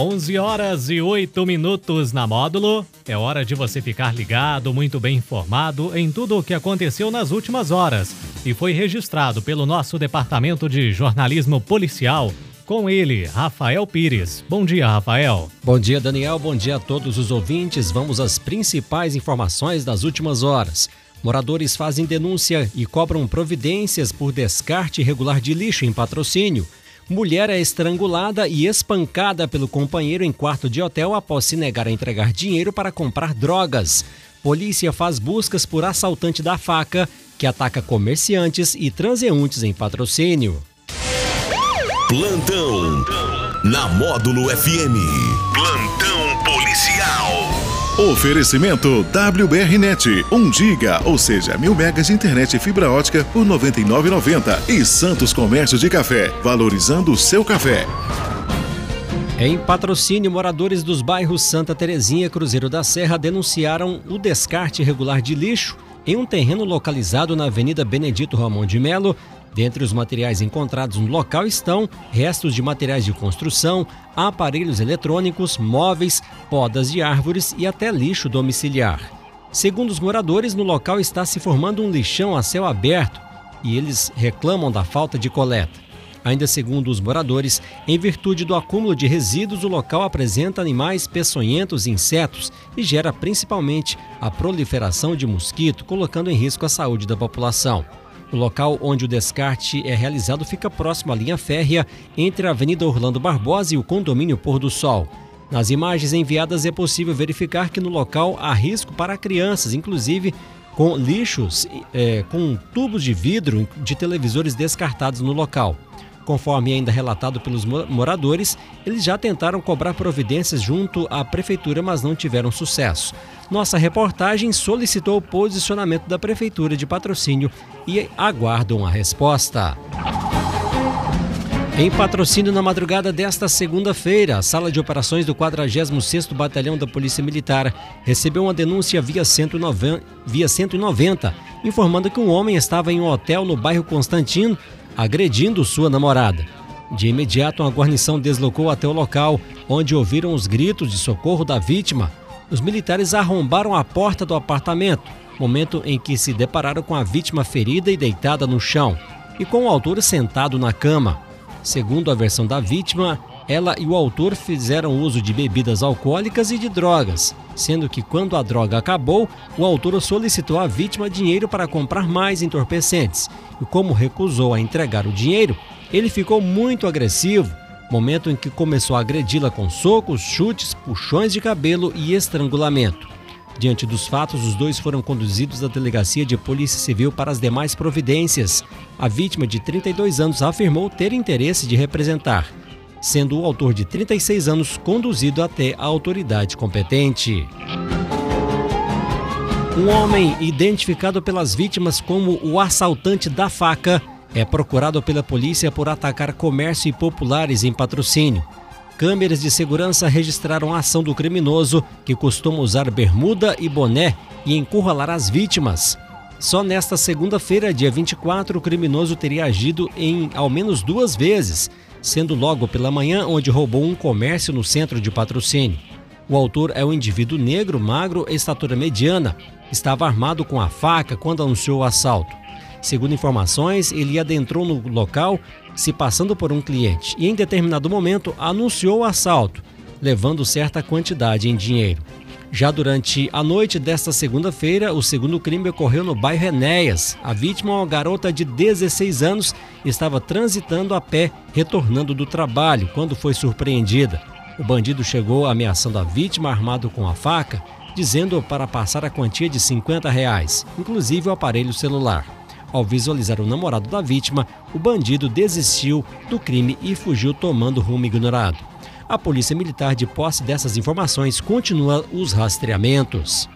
11 horas e 8 minutos na módulo. É hora de você ficar ligado, muito bem informado em tudo o que aconteceu nas últimas horas e foi registrado pelo nosso departamento de jornalismo policial. Com ele, Rafael Pires. Bom dia, Rafael. Bom dia, Daniel. Bom dia a todos os ouvintes. Vamos às principais informações das últimas horas. Moradores fazem denúncia e cobram providências por descarte irregular de lixo em patrocínio. Mulher é estrangulada e espancada pelo companheiro em quarto de hotel após se negar a entregar dinheiro para comprar drogas. Polícia faz buscas por assaltante da faca que ataca comerciantes e transeuntes em patrocínio. Plantão na Módulo FM. Plantão. Oferecimento WBRnet, 1 giga, ou seja, mil megas de internet e fibra ótica por R$ 99,90. E Santos Comércio de Café, valorizando o seu café. Em patrocínio, moradores dos bairros Santa Terezinha e Cruzeiro da Serra denunciaram o descarte irregular de lixo em um terreno localizado na Avenida Benedito Ramon de Melo, Dentre os materiais encontrados no local estão restos de materiais de construção, aparelhos eletrônicos, móveis, podas de árvores e até lixo domiciliar. Segundo os moradores, no local está se formando um lixão a céu aberto e eles reclamam da falta de coleta. Ainda segundo os moradores, em virtude do acúmulo de resíduos, o local apresenta animais peçonhentos e insetos e gera principalmente a proliferação de mosquito, colocando em risco a saúde da população. O local onde o descarte é realizado fica próximo à linha férrea entre a Avenida Orlando Barbosa e o condomínio Pôr do Sol. Nas imagens enviadas é possível verificar que no local há risco para crianças, inclusive com lixos, é, com tubos de vidro de televisores descartados no local. Conforme ainda relatado pelos moradores, eles já tentaram cobrar providências junto à prefeitura, mas não tiveram sucesso. Nossa reportagem solicitou o posicionamento da prefeitura de patrocínio e aguardam a resposta. Em patrocínio na madrugada desta segunda-feira, a sala de operações do 46º Batalhão da Polícia Militar recebeu uma denúncia via 190, via 190 informando que um homem estava em um hotel no bairro Constantino agredindo sua namorada. De imediato, uma guarnição deslocou até o local, onde ouviram os gritos de socorro da vítima. Os militares arrombaram a porta do apartamento, momento em que se depararam com a vítima ferida e deitada no chão, e com o autor sentado na cama. Segundo a versão da vítima, ela e o autor fizeram uso de bebidas alcoólicas e de drogas, sendo que quando a droga acabou, o autor solicitou à vítima dinheiro para comprar mais entorpecentes. E como recusou a entregar o dinheiro, ele ficou muito agressivo, momento em que começou a agredi-la com socos, chutes, puxões de cabelo e estrangulamento. Diante dos fatos, os dois foram conduzidos à delegacia de Polícia Civil para as demais providências. A vítima, de 32 anos, afirmou ter interesse de representar sendo o autor de 36 anos conduzido até a autoridade competente. Um homem identificado pelas vítimas como o assaltante da faca é procurado pela polícia por atacar comércio e populares em patrocínio. Câmeras de segurança registraram a ação do criminoso, que costuma usar bermuda e boné e encurralar as vítimas. Só nesta segunda-feira, dia 24, o criminoso teria agido em ao menos duas vezes, sendo logo pela manhã onde roubou um comércio no centro de patrocínio. O autor é um indivíduo negro, magro, estatura mediana. Estava armado com a faca quando anunciou o assalto. Segundo informações, ele adentrou no local se passando por um cliente e, em determinado momento, anunciou o assalto, levando certa quantidade em dinheiro. Já durante a noite desta segunda-feira, o segundo crime ocorreu no bairro Enéas. A vítima, uma garota de 16 anos, estava transitando a pé, retornando do trabalho, quando foi surpreendida. O bandido chegou ameaçando a vítima armado com a faca, dizendo para passar a quantia de 50 reais, inclusive o aparelho celular. Ao visualizar o namorado da vítima, o bandido desistiu do crime e fugiu tomando rumo ignorado. A Polícia Militar, de posse dessas informações, continua os rastreamentos.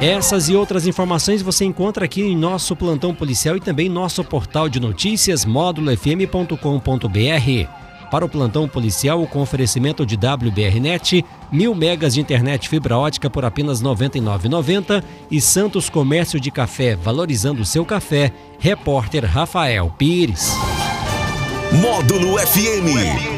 Essas e outras informações você encontra aqui em nosso plantão policial e também nosso portal de notícias módulofm.com.br. Para o plantão policial, com oferecimento de WBRnet, mil megas de internet fibra ótica por apenas R$ 99,90 e Santos Comércio de Café, valorizando o seu café. Repórter Rafael Pires. Módulo FM.